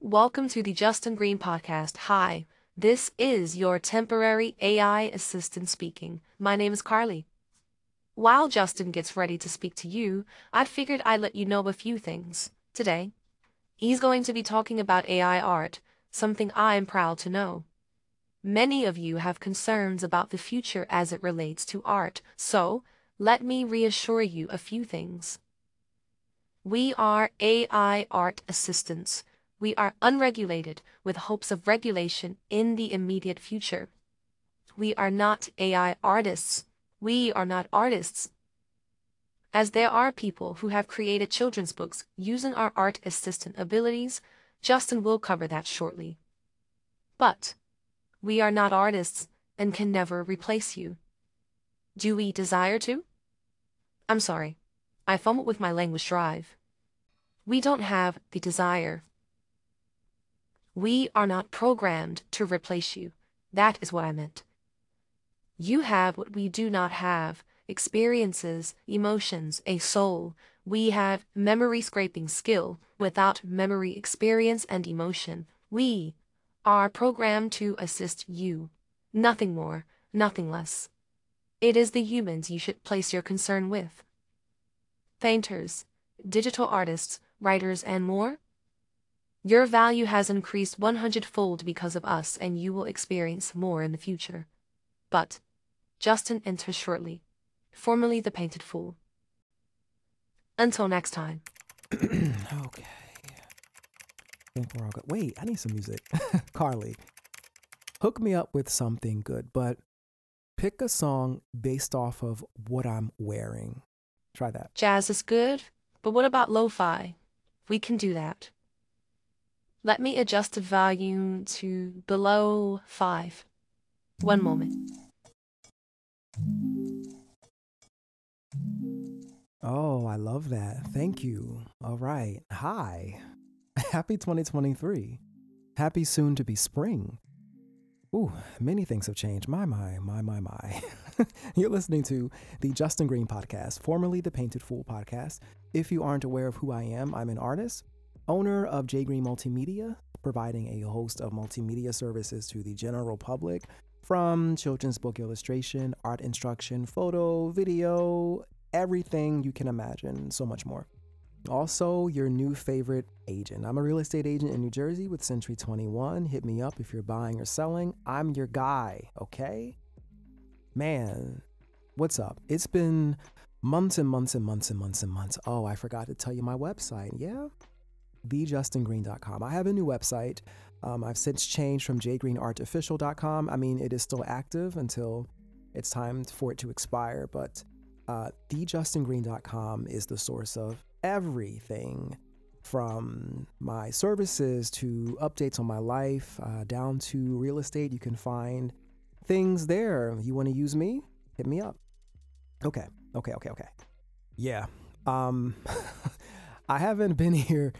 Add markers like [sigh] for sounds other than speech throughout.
Welcome to the Justin Green Podcast. Hi, this is your temporary AI assistant speaking. My name is Carly. While Justin gets ready to speak to you, I figured I'd let you know a few things. Today, he's going to be talking about AI art, something I'm proud to know. Many of you have concerns about the future as it relates to art, so let me reassure you a few things. We are AI art assistants. We are unregulated with hopes of regulation in the immediate future. We are not AI artists. We are not artists. As there are people who have created children's books using our art assistant abilities, Justin will cover that shortly. But we are not artists and can never replace you. Do we desire to? I'm sorry. I fumbled with my language drive. We don't have the desire. We are not programmed to replace you. That is what I meant. You have what we do not have experiences, emotions, a soul. We have memory scraping skill without memory experience and emotion. We are programmed to assist you. Nothing more, nothing less. It is the humans you should place your concern with. Painters, digital artists, writers, and more. Your value has increased 100 fold because of us, and you will experience more in the future. But Justin enters shortly, formerly the Painted Fool. Until next time. [clears throat] okay. I think we're all good. Wait, I need some music. [laughs] Carly, hook me up with something good, but pick a song based off of what I'm wearing. Try that. Jazz is good, but what about lo fi? We can do that. Let me adjust the volume to below 5. One moment. Oh, I love that. Thank you. All right. Hi. [laughs] Happy 2023. Happy soon to be spring. Ooh, many things have changed. My, my, my, my, my. [laughs] You're listening to the Justin Green podcast, formerly the Painted Fool podcast. If you aren't aware of who I am, I'm an artist, owner of J Green Multimedia, providing a host of multimedia services to the general public from children's book illustration, art instruction, photo, video, everything you can imagine, so much more. Also, your new favorite agent. I'm a real estate agent in New Jersey with Century 21. Hit me up if you're buying or selling. I'm your guy, okay? Man, what's up? It's been months and months and months and months and months. Oh, I forgot to tell you my website. Yeah? TheJustinGreen.com. I have a new website. Um, I've since changed from jgreenartofficial.com. I mean, it is still active until it's time for it to expire, but uh, thejustingreen.com is the source of everything from my services to updates on my life uh, down to real estate. You can find things there. You want to use me? Hit me up. Okay, okay, okay, okay. Yeah. Um, [laughs] I haven't been [laughs] here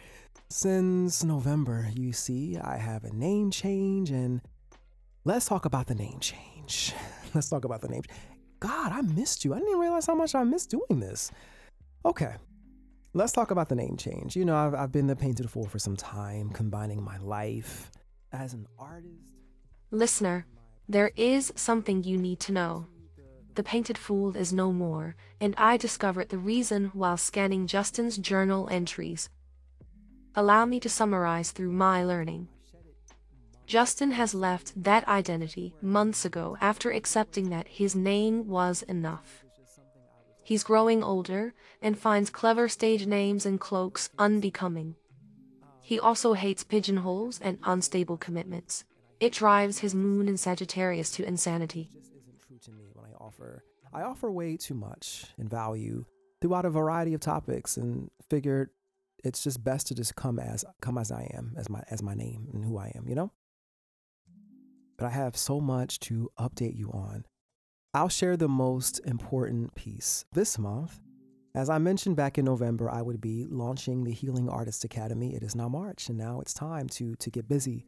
since November. You see, I have a name change, and let's talk about the name change. [laughs] let's talk about the name. God, I missed you. I didn't even realize how much I missed doing this. Okay, let's talk about the name change. You know, I've, I've been the Painted Fool for some time, combining my life as an artist. Listener, there is something you need to know. The Painted Fool is no more, and I discovered the reason while scanning Justin's journal entries. Allow me to summarize through my learning. Justin has left that identity months ago after accepting that his name was enough. He's growing older and finds clever stage names and cloaks unbecoming. He also hates pigeonholes and unstable commitments. It drives his moon in Sagittarius to insanity. I offer way too much in value throughout a variety of topics, and figured it's just best to just come as come as I am, as my as my name and who I am. You know. But I have so much to update you on. I'll share the most important piece this month. As I mentioned back in November, I would be launching the Healing Artist Academy. It is now March, and now it's time to to get busy.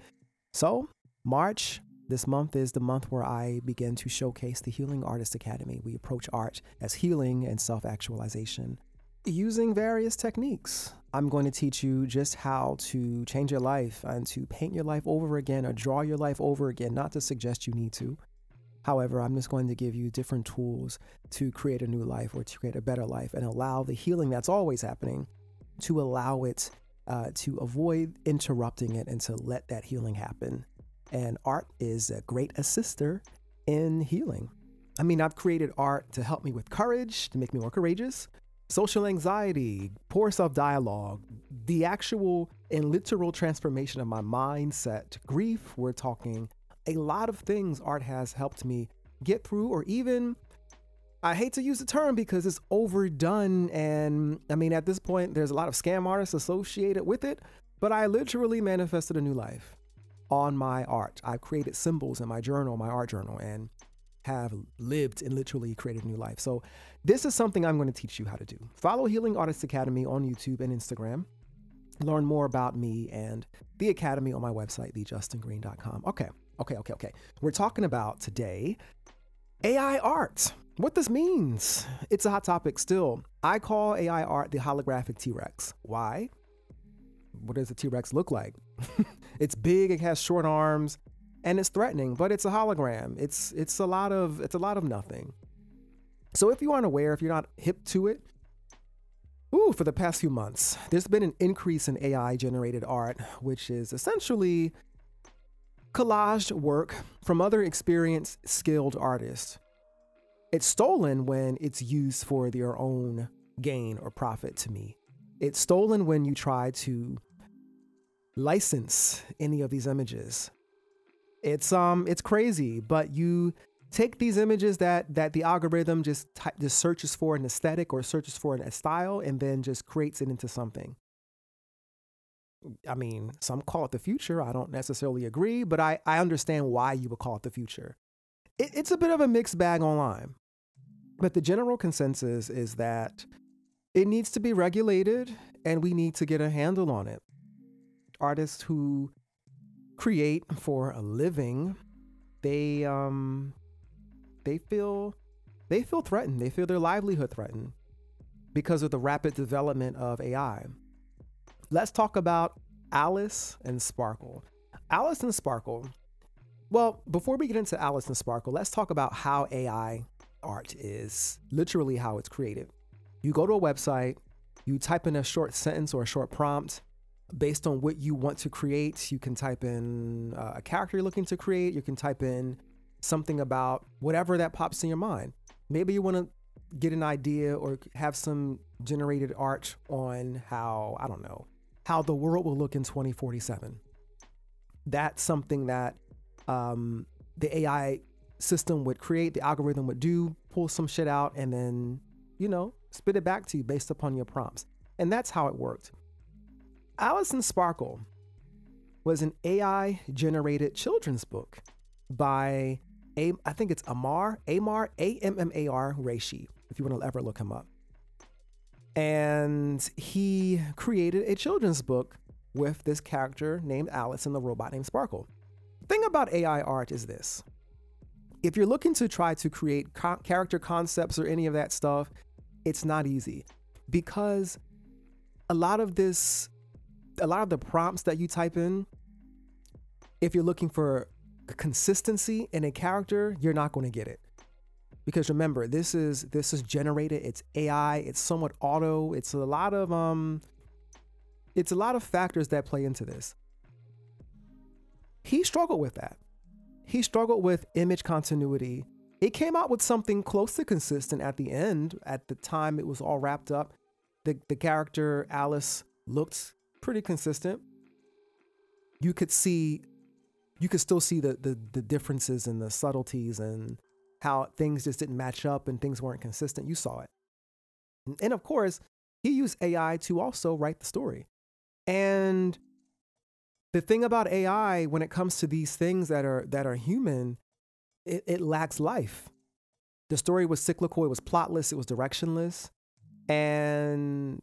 So March, this month is the month where I begin to showcase the Healing Artist Academy. We approach art as healing and self actualization. Using various techniques. I'm going to teach you just how to change your life and to paint your life over again or draw your life over again, not to suggest you need to. However, I'm just going to give you different tools to create a new life or to create a better life and allow the healing that's always happening to allow it uh, to avoid interrupting it and to let that healing happen. And art is a great assister in healing. I mean, I've created art to help me with courage, to make me more courageous, social anxiety, poor self dialogue, the actual and literal transformation of my mindset, grief. We're talking a lot of things art has helped me get through, or even I hate to use the term because it's overdone. And I mean, at this point, there's a lot of scam artists associated with it, but I literally manifested a new life on my art. I've created symbols in my journal, my art journal, and have lived and literally created a new life. So, this is something I'm going to teach you how to do. Follow Healing Artists Academy on YouTube and Instagram. Learn more about me and the Academy on my website, thejustingreen.com. Okay, okay, okay, okay. We're talking about today AI art. What this means. It's a hot topic still. I call AI art the holographic T Rex. Why? What does a T Rex look like? [laughs] it's big, it has short arms, and it's threatening, but it's a hologram. It's it's a lot of it's a lot of nothing. So if you aren't aware, if you're not hip to it, ooh, for the past few months, there's been an increase in AI generated art, which is essentially collaged work from other experienced, skilled artists. It's stolen when it's used for their own gain or profit to me. It's stolen when you try to license any of these images. It's um it's crazy, but you take these images that that the algorithm just type, just searches for an aesthetic or searches for a style and then just creates it into something. I mean, some call it the future. I don't necessarily agree, but I, I understand why you would call it the future. It, it's a bit of a mixed bag online. But the general consensus is that it needs to be regulated and we need to get a handle on it. Artists who create for a living, they um they feel they feel threatened. They feel their livelihood threatened because of the rapid development of AI. Let's talk about Alice and Sparkle. Alice and Sparkle. Well, before we get into Alice and Sparkle, let's talk about how AI art is literally how it's created. You go to a website, you type in a short sentence or a short prompt based on what you want to create. You can type in uh, a character you're looking to create, you can type in something about whatever that pops in your mind. Maybe you want to get an idea or have some generated art on how, I don't know, how the world will look in 2047. That's something that um, the AI system would create, the algorithm would do, pull some shit out, and then, you know, spit it back to you based upon your prompts. And that's how it worked. Alice and Sparkle was an AI generated children's book by a, I think it's Amar, Amar, A M M A R Reshi, if you want to ever look him up. And he created a children's book with this character named Alice and the robot named Sparkle. thing about AI art is this if you're looking to try to create co- character concepts or any of that stuff, it's not easy because a lot of this, a lot of the prompts that you type in, if you're looking for consistency in a character, you're not going to get it. Because remember, this is this is generated, it's AI, it's somewhat auto, it's a lot of um it's a lot of factors that play into this. He struggled with that he struggled with image continuity. It came out with something close to consistent at the end. At the time it was all wrapped up, the, the character Alice looked pretty consistent. You could see, you could still see the, the, the differences and the subtleties and how things just didn't match up and things weren't consistent. You saw it. And of course, he used AI to also write the story. And the thing about AI when it comes to these things that are that are human, it, it lacks life. The story was cyclical, it was plotless, it was directionless, and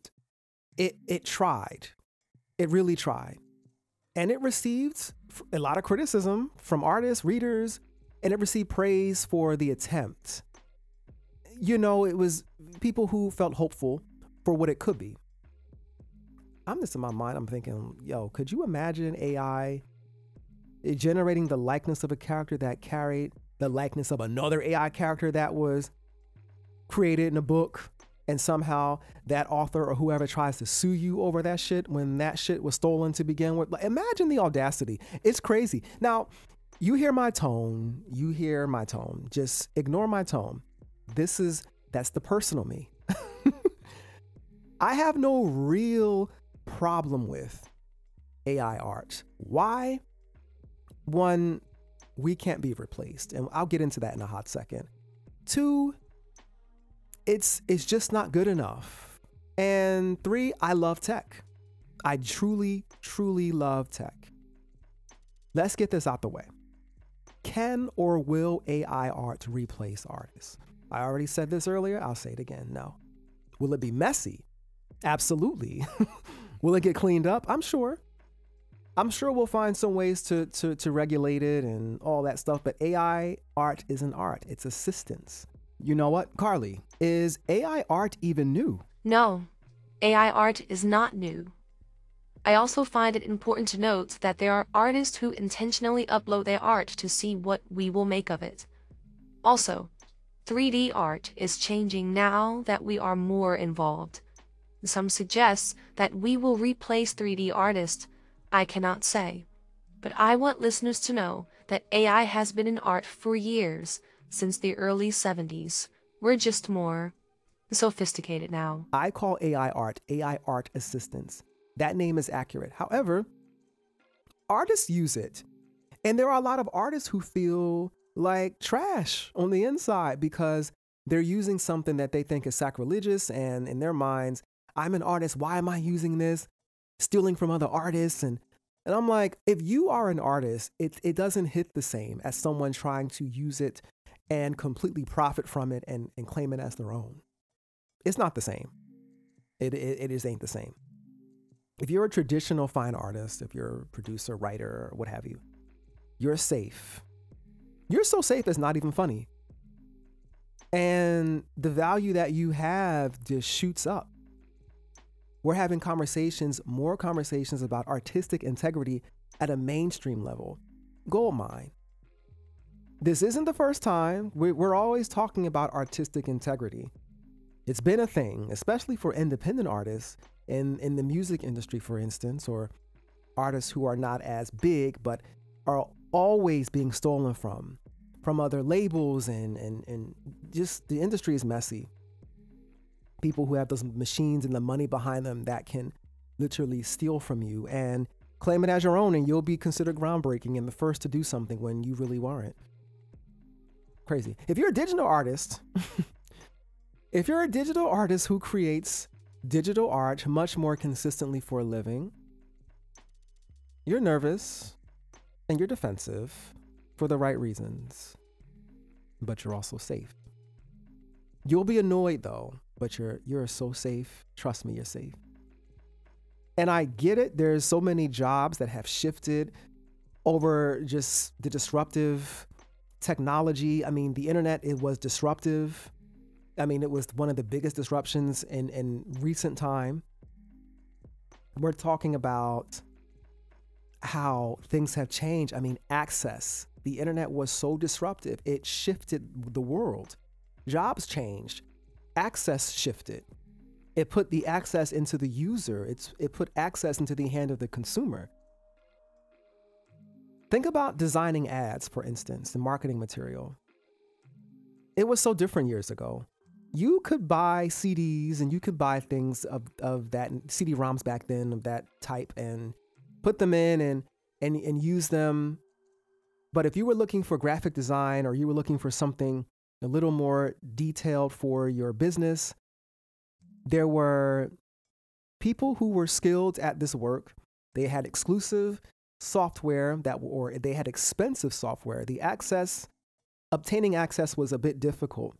it it tried. It really tried. And it received a lot of criticism from artists, readers, and it received praise for the attempt. You know, it was people who felt hopeful for what it could be. I'm just in my mind, I'm thinking, yo, could you imagine AI generating the likeness of a character that carried the likeness of another AI character that was created in a book? And somehow that author or whoever tries to sue you over that shit when that shit was stolen to begin with. Like, imagine the audacity. It's crazy. Now, you hear my tone, you hear my tone. Just ignore my tone. This is, that's the personal me. [laughs] I have no real problem with AI art. Why? One, we can't be replaced, and I'll get into that in a hot second. Two, it's it's just not good enough. And three, I love tech. I truly, truly love tech. Let's get this out the way. Can or will AI art replace artists? I already said this earlier, I'll say it again. No. Will it be messy? Absolutely. [laughs] Will it get cleaned up? I'm sure. I'm sure we'll find some ways to, to, to regulate it and all that stuff, but AI art isn't art, it's assistance. You know what, Carly? Is AI art even new? No, AI art is not new. I also find it important to note that there are artists who intentionally upload their art to see what we will make of it. Also, 3D art is changing now that we are more involved. Some suggest that we will replace 3D artists. I cannot say. But I want listeners to know that AI has been in art for years, since the early 70s. We're just more sophisticated now. I call AI art AI art assistance. That name is accurate. However, artists use it. And there are a lot of artists who feel like trash on the inside because they're using something that they think is sacrilegious and in their minds I'm an artist. Why am I using this? Stealing from other artists. And, and I'm like, if you are an artist, it, it doesn't hit the same as someone trying to use it and completely profit from it and, and claim it as their own. It's not the same. It, it, it just ain't the same. If you're a traditional fine artist, if you're a producer, writer, what have you, you're safe. You're so safe it's not even funny. And the value that you have just shoots up we're having conversations, more conversations about artistic integrity at a mainstream level. Goldmine. This isn't the first time. We're always talking about artistic integrity. It's been a thing, especially for independent artists in, in the music industry, for instance, or artists who are not as big but are always being stolen from from other labels and, and, and just the industry is messy people who have those machines and the money behind them that can literally steal from you and claim it as your own, and you'll be considered groundbreaking and the first to do something when you really weren't. Crazy. If you're a digital artist, if you're a digital artist who creates digital art much more consistently for a living, you're nervous and you're defensive for the right reasons, but you're also safe. You'll be annoyed though but you're you're so safe. Trust me, you're safe. And I get it. There's so many jobs that have shifted over just the disruptive technology. I mean, the internet it was disruptive. I mean, it was one of the biggest disruptions in in recent time. We're talking about how things have changed. I mean, access. The internet was so disruptive. It shifted the world. Jobs changed access shifted. It put the access into the user. It's, it put access into the hand of the consumer. Think about designing ads, for instance, the marketing material. It was so different years ago. You could buy CDs and you could buy things of, of that CD ROMs back then of that type and put them in and, and, and use them. But if you were looking for graphic design or you were looking for something a little more detailed for your business. There were people who were skilled at this work. They had exclusive software that or they had expensive software. The access obtaining access was a bit difficult.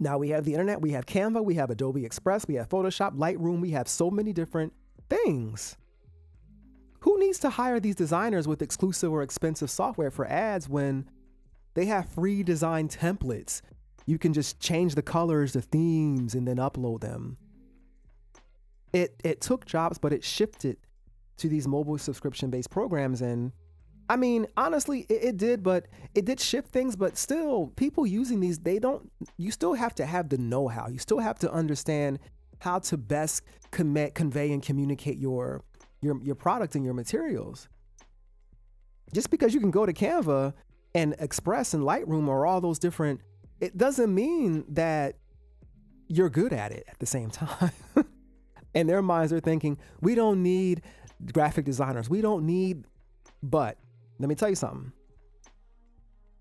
Now we have the internet, we have Canva, we have Adobe Express, we have Photoshop, Lightroom, we have so many different things. Who needs to hire these designers with exclusive or expensive software for ads when they have free design templates. You can just change the colors, the themes, and then upload them. it it took jobs, but it shifted to these mobile subscription based programs. And I mean, honestly, it, it, did, but it did shift things. But still, people using these, they don't. You still have to have the know how. You still have to understand how to best convey and communicate your your your product and your materials. Just because you can go to Canva and Express and Lightroom or all those different, it doesn't mean that you're good at it at the same [laughs] time. and their minds, they're thinking, we don't need graphic designers. We don't need, but let me tell you something.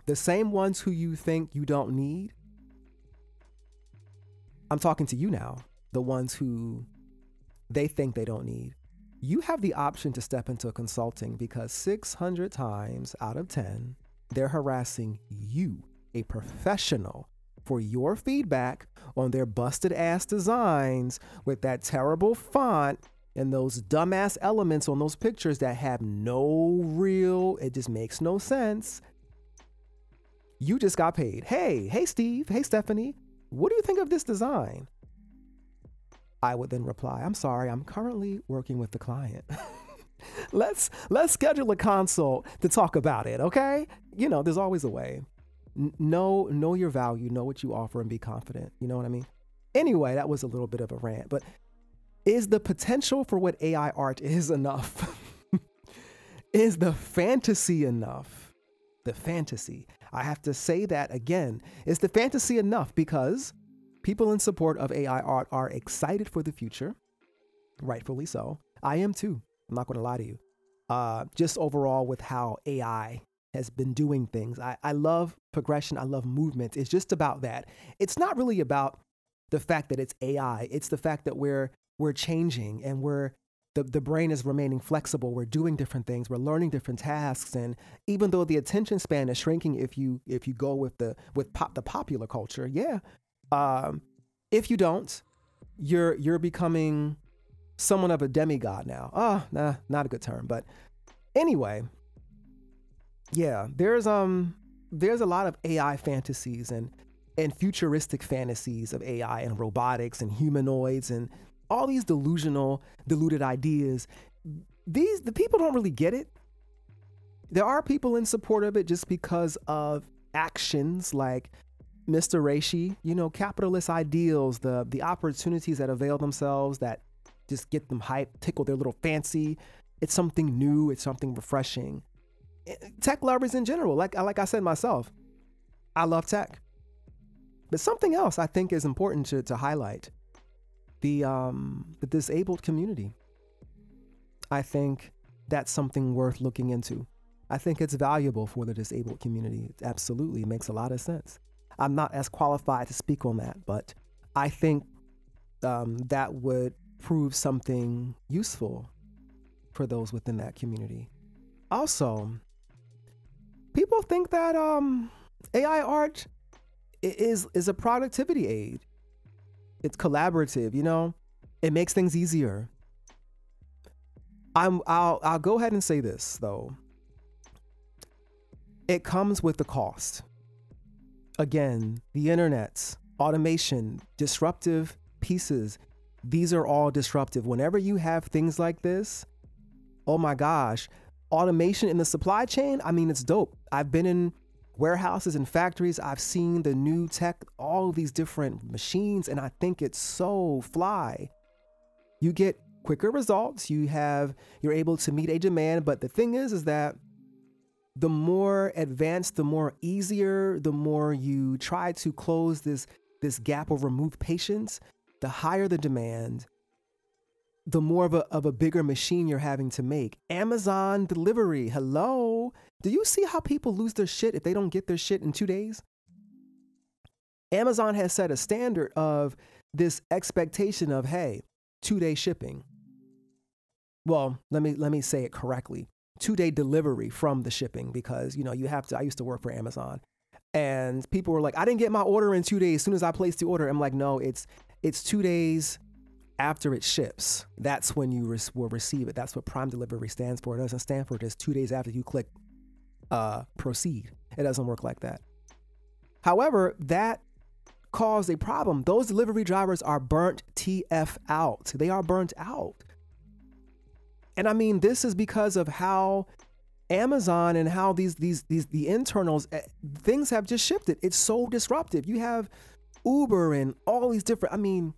The same ones who you think you don't need, I'm talking to you now, the ones who they think they don't need. You have the option to step into consulting because 600 times out of 10, they're harassing you, a professional, for your feedback on their busted ass designs with that terrible font and those dumbass elements on those pictures that have no real, it just makes no sense. You just got paid. Hey, hey, Steve. Hey, Stephanie. What do you think of this design? I would then reply, I'm sorry, I'm currently working with the client. [laughs] let's let's schedule a consult to talk about it, okay? You know, there's always a way know know your value, know what you offer, and be confident. You know what I mean? Anyway, that was a little bit of a rant, but is the potential for what AI art is enough? [laughs] is the fantasy enough? The fantasy. I have to say that again. Is the fantasy enough? Because people in support of AI art are excited for the future, rightfully so. I am too. I'm not going to lie to you. Uh, just overall with how AI has been doing things. I, I love progression. I love movement. It's just about that. It's not really about the fact that it's AI. It's the fact that we're we're changing and we're the, the brain is remaining flexible. We're doing different things. We're learning different tasks. And even though the attention span is shrinking, if you if you go with the with pop the popular culture, yeah. Um, if you don't, you're you're becoming someone of a demigod now. Ah, oh, nah, not a good term. But anyway, yeah, there's um there's a lot of AI fantasies and and futuristic fantasies of AI and robotics and humanoids and all these delusional, deluded ideas. These the people don't really get it. There are people in support of it just because of actions like Mr. Reshi, you know, capitalist ideals, the the opportunities that avail themselves that just get them hype, tickle their little fancy. It's something new, it's something refreshing eh, tech lovers in general. Like like I said myself, I love tech. But something else I think is important to, to highlight the um, the disabled community. I think that's something worth looking into. I think it's valuable for the disabled community. It absolutely makes a lot of sense. I'm not as qualified to speak on that, but I think um, that would prove something useful for those within that community. Also, people think that um, AI art is is a productivity aid. It's collaborative, you know. It makes things easier. I'm I'll I'll go ahead and say this though. It comes with the cost. Again, the internet's automation, disruptive pieces, these are all disruptive. Whenever you have things like this, oh my gosh, automation in the supply chain, I mean, it's dope. I've been in warehouses and factories. I've seen the new tech, all these different machines, and I think it's so fly. You get quicker results. You have you're able to meet a demand, but the thing is is that the more advanced, the more easier, the more you try to close this this gap or remove patience, the higher the demand, the more of a, of a bigger machine you're having to make. Amazon delivery, hello. Do you see how people lose their shit if they don't get their shit in two days? Amazon has set a standard of this expectation of, hey, two day shipping. Well, let me let me say it correctly. Two day delivery from the shipping because you know you have to. I used to work for Amazon, and people were like, I didn't get my order in two days. As soon as I placed the order, I'm like, no, it's it's two days after it ships, that's when you will receive it. That's what Prime Delivery stands for. It doesn't stand for just two days after you click uh, proceed. It doesn't work like that. However, that caused a problem. Those delivery drivers are burnt TF out. They are burnt out. And I mean, this is because of how Amazon and how these these these the internals eh, things have just shifted. It's so disruptive. You have Uber and all these different. I mean,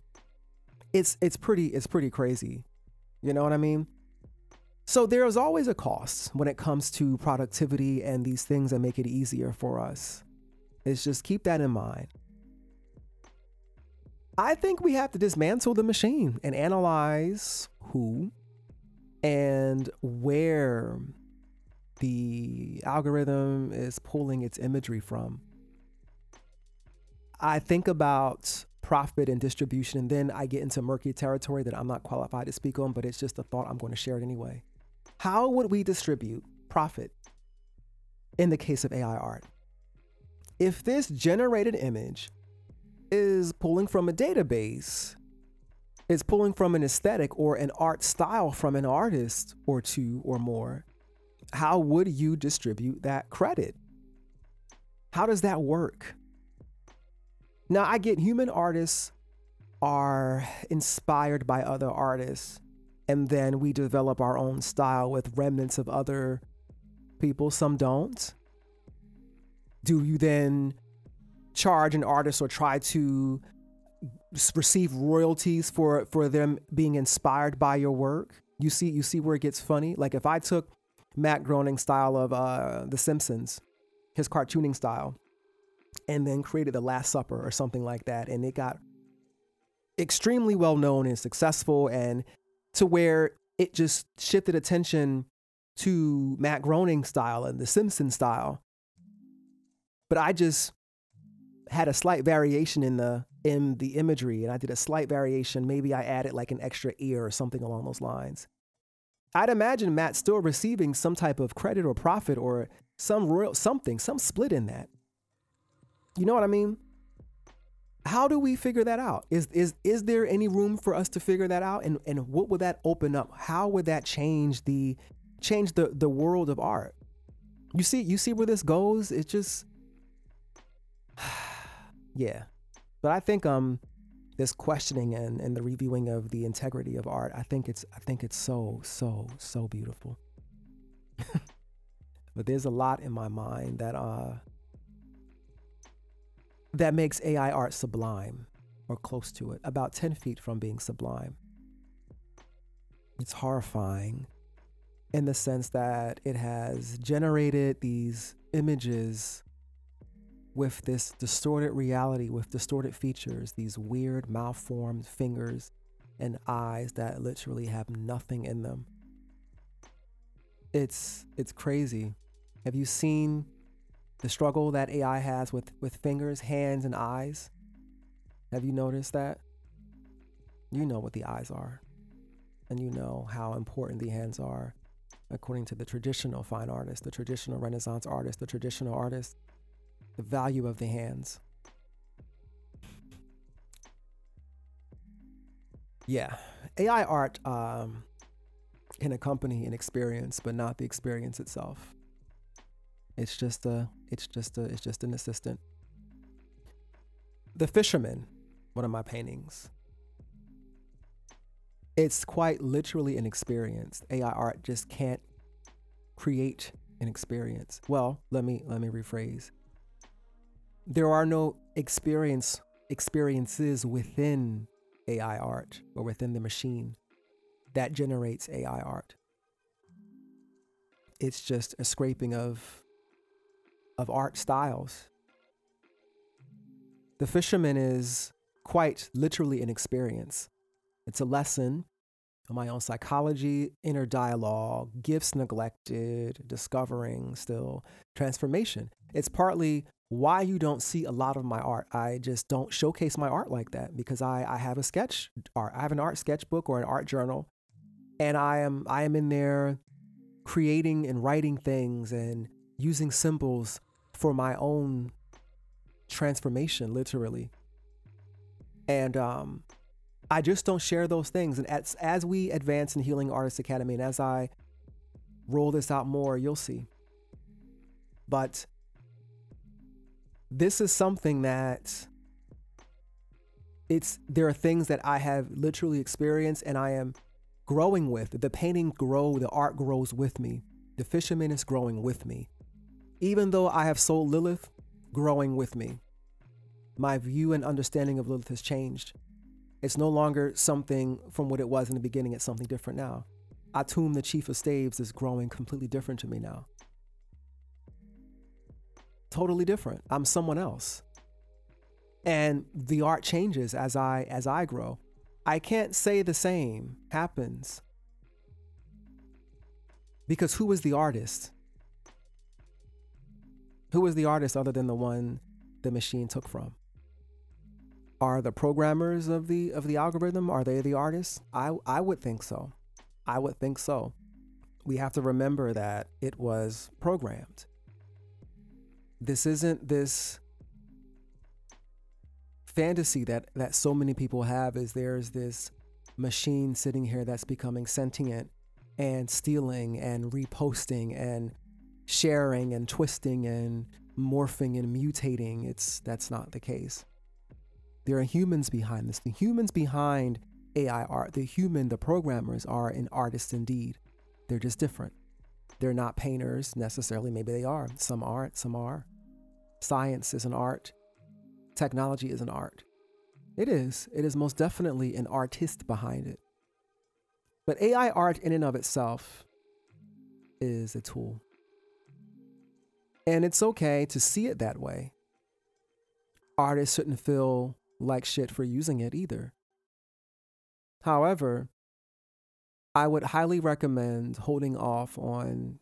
it's it's pretty it's pretty crazy. You know what I mean? So there's always a cost when it comes to productivity and these things that make it easier for us. It's just keep that in mind. I think we have to dismantle the machine and analyze who and where the algorithm is pulling its imagery from. I think about profit and distribution, and then I get into murky territory that I'm not qualified to speak on, but it's just a thought. I'm going to share it anyway. How would we distribute profit in the case of AI art? If this generated image is pulling from a database, it's pulling from an aesthetic or an art style from an artist or two or more, how would you distribute that credit? How does that work? Now, I get human artists are inspired by other artists, and then we develop our own style with remnants of other people. Some don't. Do you then charge an artist or try to receive royalties for for them being inspired by your work? You see, you see where it gets funny. Like if I took Matt Groening's style of uh, The Simpsons, his cartooning style, and then created The Last Supper or something like that. And it got extremely well known and successful, and to where it just shifted attention to Matt Groening style and The Simpson style. But I just had a slight variation in the in the imagery and I did a slight variation. Maybe I added like an extra ear or something along those lines. I'd imagine Matt still receiving some type of credit or profit or some royal something, some split in that. You know what I mean? How do we figure that out? Is is is there any room for us to figure that out? And and what would that open up? How would that change the change the the world of art? You see you see where this goes? It just [sighs] yeah. But I think um this questioning and, and the reviewing of the integrity of art, I think it's I think it's so, so, so beautiful. [laughs] but there's a lot in my mind that uh that makes AI art sublime or close to it, about 10 feet from being sublime. It's horrifying in the sense that it has generated these images with this distorted reality, with distorted features, these weird, malformed fingers and eyes that literally have nothing in them. It's it's crazy. Have you seen the struggle that AI has with, with fingers, hands, and eyes? Have you noticed that? You know what the eyes are, and you know how important the hands are according to the traditional fine artist, the traditional Renaissance artist, the traditional artist the value of the hands. Yeah, AI art um, can accompany an experience, but not the experience itself. It's just a, it's just a, it's just an assistant. The Fisherman, one of my paintings. It's quite literally an experience. AI art just can't create an experience. Well, let me let me rephrase there are no experience experiences within AI art or within the machine that generates AI art. It's just a scraping of of art styles. The fisherman is quite literally an experience. It's a lesson on my own psychology, inner dialogue, gifts neglected, discovering still, transformation. It's partly why you don't see a lot of my art. I just don't showcase my art like that because I, I have a sketch art. I have an art sketchbook or an art journal and I am I am in there creating and writing things and using symbols for my own transformation literally. And um I just don't share those things and as as we advance in Healing Artists Academy and as I roll this out more, you'll see. But this is something that it's there are things that I have literally experienced and I am growing with. The painting grow, the art grows with me. The fisherman is growing with me. Even though I have sold Lilith, growing with me. My view and understanding of Lilith has changed. It's no longer something from what it was in the beginning, it's something different now. Atum, the chief of staves, is growing completely different to me now. Totally different. I'm someone else. And the art changes as I as I grow. I can't say the same happens. Because who is the artist? Who is the artist other than the one the machine took from? Are the programmers of the of the algorithm are they the artists? I I would think so. I would think so. We have to remember that it was programmed. This isn't this fantasy that that so many people have is there's this machine sitting here that's becoming sentient and stealing and reposting and sharing and twisting and morphing and mutating it's that's not the case. There are humans behind this. The humans behind ai art the human the programmers are an artist indeed. They're just different. They're not painters necessarily. Maybe they are. Some aren't. Some are. Science is an art. Technology is an art. It is. It is most definitely an artist behind it. But AI art, in and of itself, is a tool. And it's okay to see it that way. Artists shouldn't feel like shit for using it either. However, I would highly recommend holding off on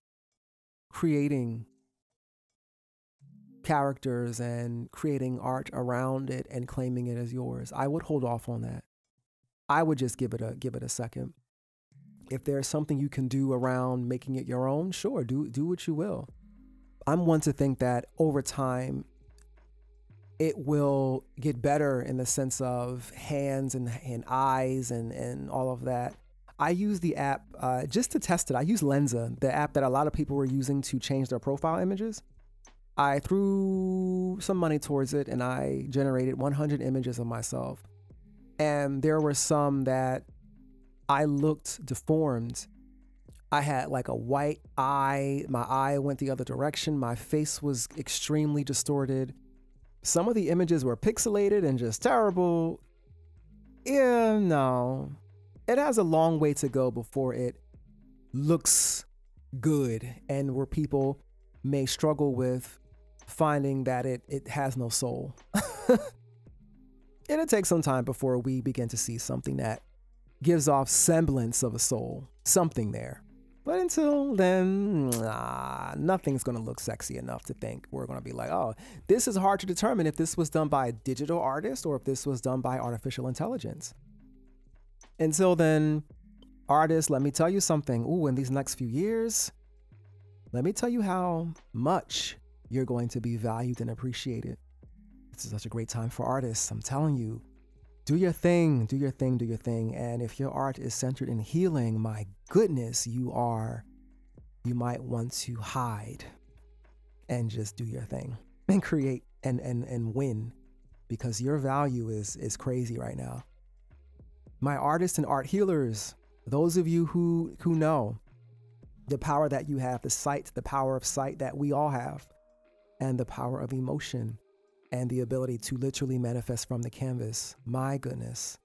creating characters and creating art around it and claiming it as yours. I would hold off on that. I would just give it a give it a second. If there's something you can do around making it your own, sure, do do what you will. I'm one to think that over time it will get better in the sense of hands and, and eyes and, and all of that. I use the app uh, just to test it. I use Lensa, the app that a lot of people were using to change their profile images. I threw some money towards it and I generated 100 images of myself. And there were some that I looked deformed. I had like a white eye, my eye went the other direction, my face was extremely distorted. Some of the images were pixelated and just terrible. Yeah, no. It has a long way to go before it looks good and where people may struggle with finding that it, it has no soul. and [laughs] It'll take some time before we begin to see something that gives off semblance of a soul, something there. But until then, nah, nothing's gonna look sexy enough to think we're gonna be like, oh, this is hard to determine if this was done by a digital artist or if this was done by artificial intelligence. Until then, artists, let me tell you something. Ooh, in these next few years, let me tell you how much you're going to be valued and appreciated. This is such a great time for artists. I'm telling you, do your thing, do your thing, do your thing. And if your art is centered in healing, my goodness, you are, you might want to hide and just do your thing [laughs] and create and, and, and win because your value is, is crazy right now. My artists and art healers, those of you who, who know the power that you have, the sight, the power of sight that we all have, and the power of emotion and the ability to literally manifest from the canvas. My goodness,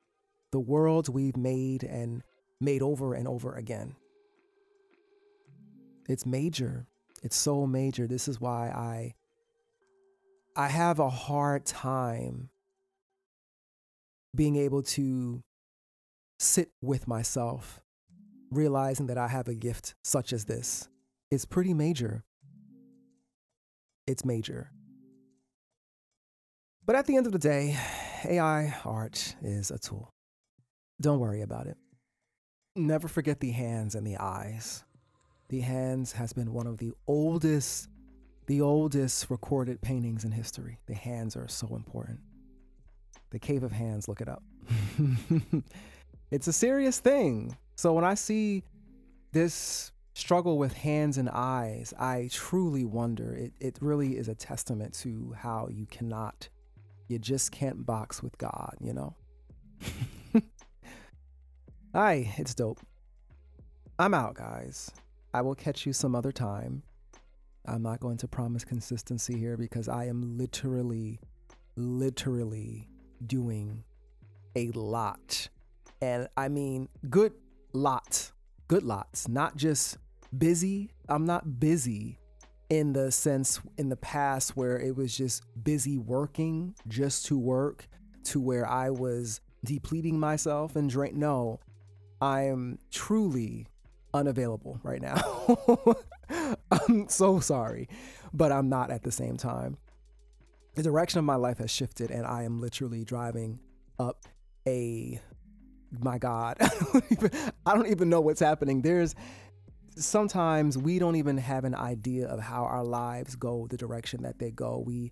the worlds we've made and made over and over again. It's major. It's so major. This is why I I have a hard time being able to sit with myself realizing that I have a gift such as this. It's pretty major it's major. But at the end of the day, AI art is a tool. Don't worry about it. Never forget the hands and the eyes. The hands has been one of the oldest, the oldest recorded paintings in history. The hands are so important. The Cave of Hands, look it up. [laughs] it's a serious thing. So when I see this struggle with hands and eyes, I truly wonder. It, it really is a testament to how you cannot, you just can't box with God, you know? [laughs] Hi, it's dope. I'm out, guys. I will catch you some other time. I'm not going to promise consistency here because I am literally, literally doing a lot. And I mean, good lots, good lots, not just busy. I'm not busy in the sense in the past where it was just busy working just to work to where I was depleting myself and drink. No, I am truly unavailable right now. [laughs] I'm so sorry, but I'm not at the same time. The direction of my life has shifted, and I am literally driving up a my God, [laughs] I don't even, I don't even know what's happening. There's sometimes we don't even have an idea of how our lives go the direction that they go. We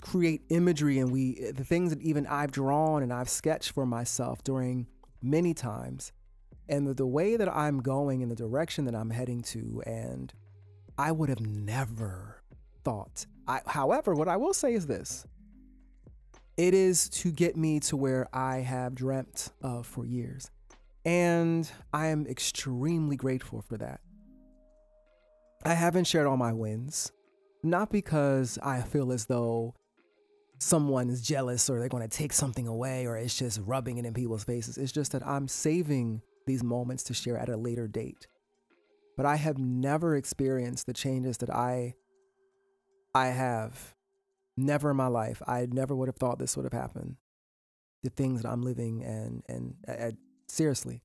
create imagery and we the things that even I've drawn and I've sketched for myself during many times and the, the way that I'm going in the direction that I'm heading to and I would have never thought. I, however, what I will say is this. It is to get me to where I have dreamt of for years. And I am extremely grateful for that. I haven't shared all my wins, not because I feel as though someone is jealous or they're going to take something away or it's just rubbing it in people's faces. It's just that I'm saving these moments to share at a later date. But I have never experienced the changes that I I have never in my life. I never would have thought this would have happened. The things that I'm living and and, and seriously.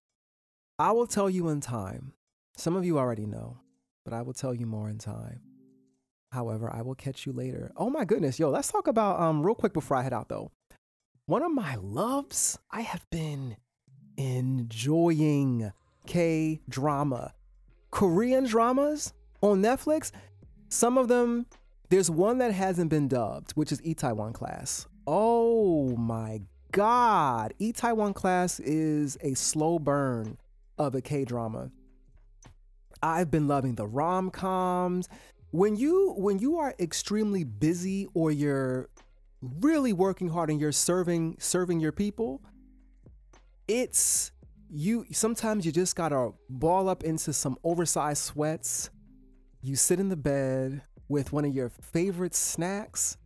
I will tell you in time. Some of you already know, but I will tell you more in time. However, I will catch you later. Oh my goodness, yo, let's talk about um real quick before I head out though. One of my loves, I have been enjoying K drama. Korean dramas on Netflix. Some of them, there's one that hasn't been dubbed, which is Itaewon Class. Oh my God. E Taiwan Class is a slow burn of a K drama. I've been loving the rom coms. When you when you are extremely busy or you're really working hard and you're serving serving your people, it's you sometimes you just gotta ball up into some oversized sweats. You sit in the bed with one of your favorite snacks,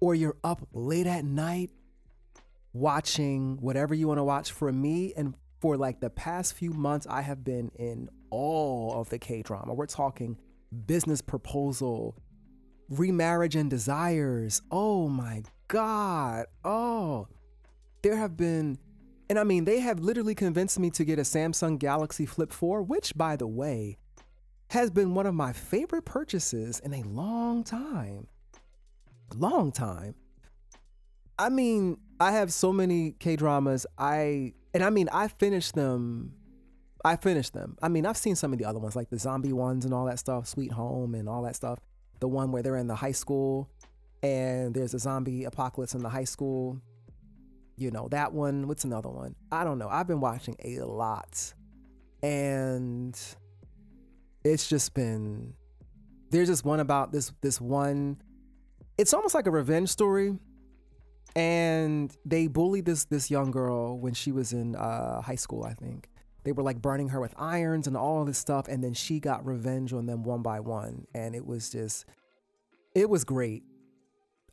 or you're up late at night watching whatever you want to watch. For me, and for like the past few months, I have been in all of the K drama. We're talking business proposal, remarriage and desires. Oh my God. Oh, there have been and I mean, they have literally convinced me to get a Samsung Galaxy Flip 4, which, by the way, has been one of my favorite purchases in a long time. Long time. I mean, I have so many K dramas. I, and I mean, I finished them. I finished them. I mean, I've seen some of the other ones, like the zombie ones and all that stuff, Sweet Home and all that stuff. The one where they're in the high school and there's a zombie apocalypse in the high school you know, that one. What's another one? I don't know. I've been watching a lot. And it's just been there's just one about this this one it's almost like a revenge story and they bullied this this young girl when she was in uh, high school i think they were like burning her with irons and all this stuff and then she got revenge on them one by one and it was just it was great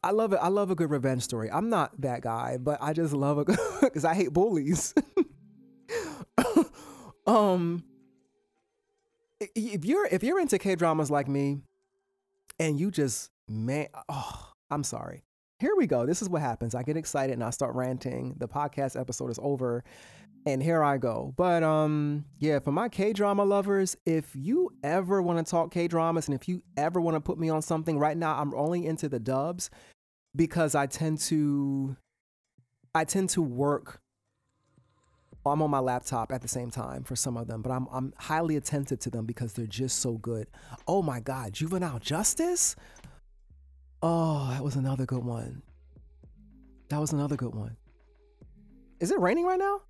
I love it. I love a good revenge story. I'm not that guy, but I just love good [laughs] because I hate bullies. [laughs] um, if you're if you're into K dramas like me, and you just man, oh, I'm sorry. Here we go. This is what happens. I get excited and I start ranting. The podcast episode is over, and here I go. But um, yeah, for my K drama lovers, if you ever want to talk K dramas and if you ever want to put me on something, right now I'm only into the dubs because I tend to I tend to work I'm on my laptop at the same time for some of them, but I'm I'm highly attentive to them because they're just so good. Oh my god, Juvenile Justice? Oh, that was another good one. That was another good one. Is it raining right now?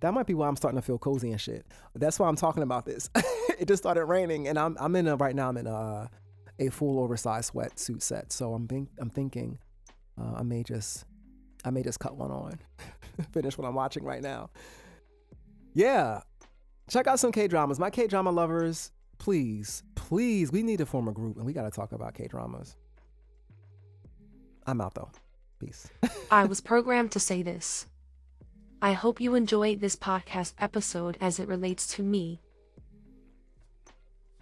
That might be why I'm starting to feel cozy and shit. That's why I'm talking about this. [laughs] it just started raining, and I'm I'm in a right now. I'm in a a full oversized sweatsuit set. So I'm being, I'm thinking uh, I may just I may just cut one on, [laughs] finish what I'm watching right now. Yeah, check out some K dramas. My K drama lovers, please, please, we need to form a group and we got to talk about K dramas. I'm out though. Peace. [laughs] I was programmed to say this. I hope you enjoyed this podcast episode as it relates to me.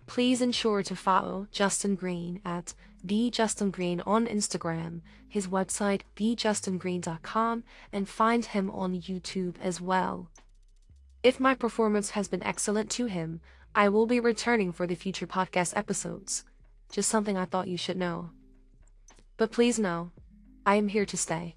Please ensure to follow Justin Green at thejustingreen on Instagram, his website thejustingreen.com, and find him on YouTube as well. If my performance has been excellent to him, I will be returning for the future podcast episodes. Just something I thought you should know. But please know, I am here to stay.